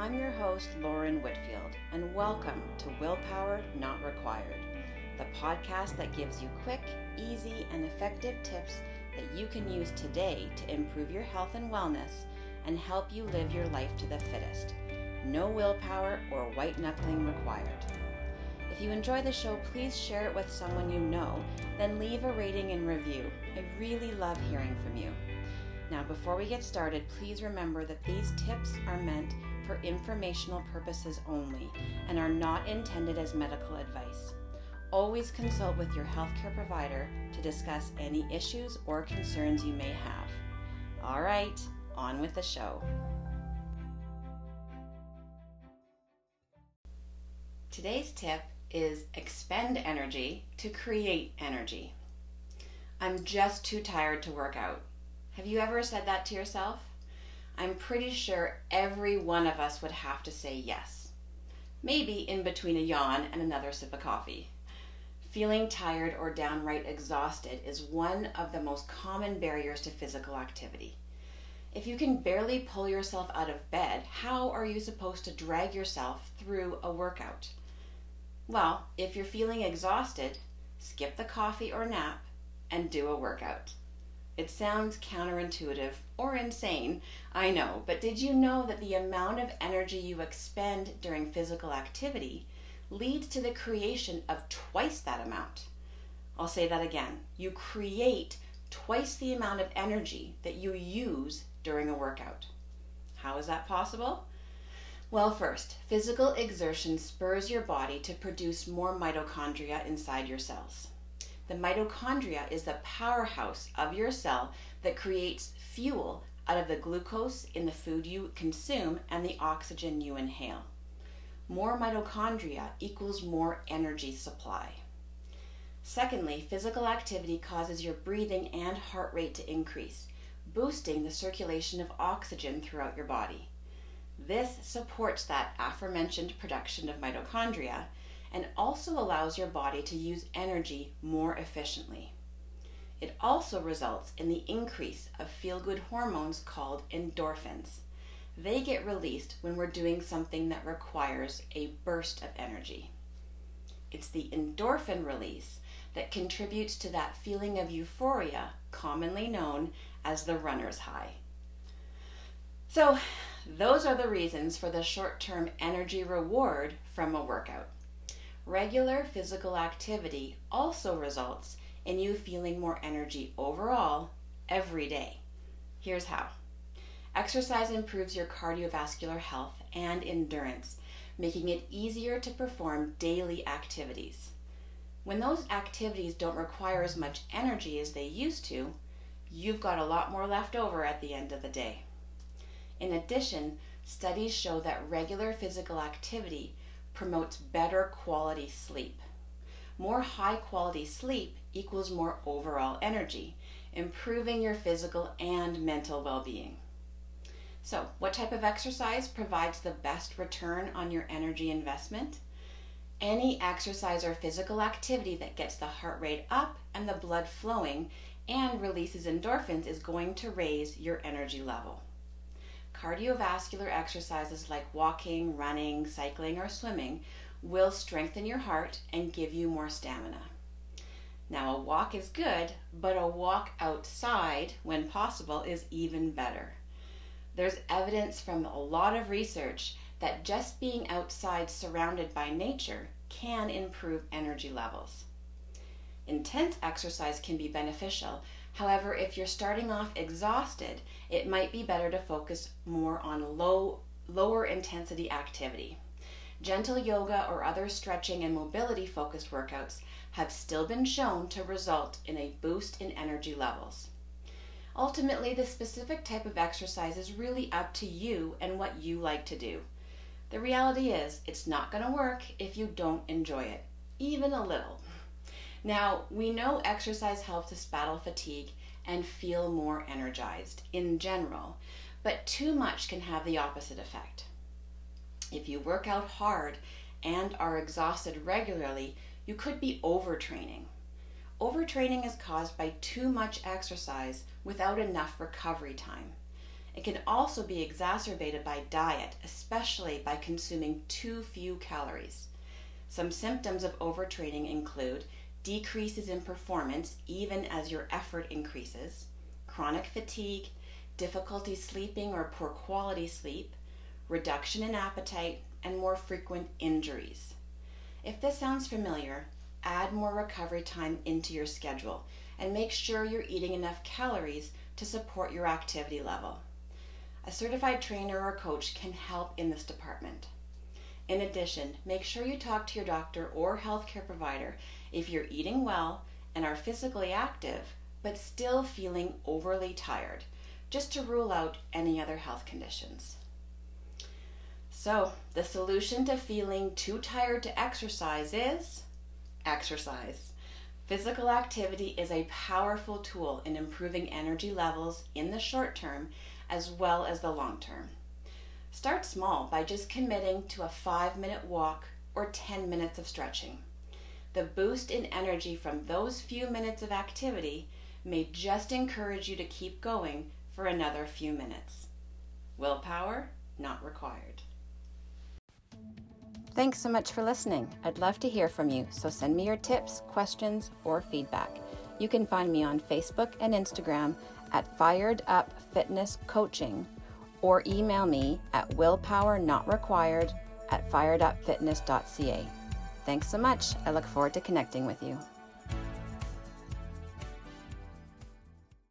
I'm your host, Lauren Whitfield, and welcome to Willpower Not Required, the podcast that gives you quick, easy, and effective tips that you can use today to improve your health and wellness and help you live your life to the fittest. No willpower or white knuckling required. If you enjoy the show, please share it with someone you know, then leave a rating and review. I really love hearing from you. Now, before we get started, please remember that these tips are meant for informational purposes only and are not intended as medical advice. Always consult with your healthcare provider to discuss any issues or concerns you may have. All right, on with the show. Today's tip is expend energy to create energy. I'm just too tired to work out. Have you ever said that to yourself? I'm pretty sure every one of us would have to say yes. Maybe in between a yawn and another sip of coffee. Feeling tired or downright exhausted is one of the most common barriers to physical activity. If you can barely pull yourself out of bed, how are you supposed to drag yourself through a workout? Well, if you're feeling exhausted, skip the coffee or nap and do a workout. It sounds counterintuitive or insane, I know, but did you know that the amount of energy you expend during physical activity leads to the creation of twice that amount? I'll say that again. You create twice the amount of energy that you use during a workout. How is that possible? Well, first, physical exertion spurs your body to produce more mitochondria inside your cells. The mitochondria is the powerhouse of your cell that creates fuel out of the glucose in the food you consume and the oxygen you inhale. More mitochondria equals more energy supply. Secondly, physical activity causes your breathing and heart rate to increase, boosting the circulation of oxygen throughout your body. This supports that aforementioned production of mitochondria and also allows your body to use energy more efficiently. It also results in the increase of feel good hormones called endorphins. They get released when we're doing something that requires a burst of energy. It's the endorphin release that contributes to that feeling of euphoria, commonly known as the runner's high. So, those are the reasons for the short term energy reward from a workout. Regular physical activity also results in you feeling more energy overall every day. Here's how exercise improves your cardiovascular health and endurance, making it easier to perform daily activities. When those activities don't require as much energy as they used to, you've got a lot more left over at the end of the day. In addition, studies show that regular physical activity promotes better quality sleep. More high quality sleep equals more overall energy, improving your physical and mental well being. So, what type of exercise provides the best return on your energy investment? Any exercise or physical activity that gets the heart rate up and the blood flowing and releases endorphins is going to raise your energy level. Cardiovascular exercises like walking, running, cycling, or swimming will strengthen your heart and give you more stamina. Now, a walk is good, but a walk outside, when possible, is even better. There's evidence from a lot of research that just being outside surrounded by nature can improve energy levels. Intense exercise can be beneficial, However, if you're starting off exhausted, it might be better to focus more on low, lower intensity activity. Gentle yoga or other stretching and mobility focused workouts have still been shown to result in a boost in energy levels. Ultimately, the specific type of exercise is really up to you and what you like to do. The reality is, it's not going to work if you don't enjoy it, even a little. Now, we know exercise helps us battle fatigue and feel more energized in general, but too much can have the opposite effect. If you work out hard and are exhausted regularly, you could be overtraining. Overtraining is caused by too much exercise without enough recovery time. It can also be exacerbated by diet, especially by consuming too few calories. Some symptoms of overtraining include decreases in performance even as your effort increases, chronic fatigue, difficulty sleeping or poor quality sleep, reduction in appetite, and more frequent injuries. If this sounds familiar, add more recovery time into your schedule and make sure you're eating enough calories to support your activity level. A certified trainer or coach can help in this department. In addition, make sure you talk to your doctor or healthcare provider if you're eating well and are physically active but still feeling overly tired, just to rule out any other health conditions. So, the solution to feeling too tired to exercise is exercise. Physical activity is a powerful tool in improving energy levels in the short term as well as the long term. Start small by just committing to a five minute walk or 10 minutes of stretching. The boost in energy from those few minutes of activity may just encourage you to keep going for another few minutes. Willpower not required. Thanks so much for listening. I'd love to hear from you, so send me your tips, questions, or feedback. You can find me on Facebook and Instagram at Fired Up Fitness Coaching or email me at willpowernotrequired at firedupfitness.ca. Thanks so much. I look forward to connecting with you.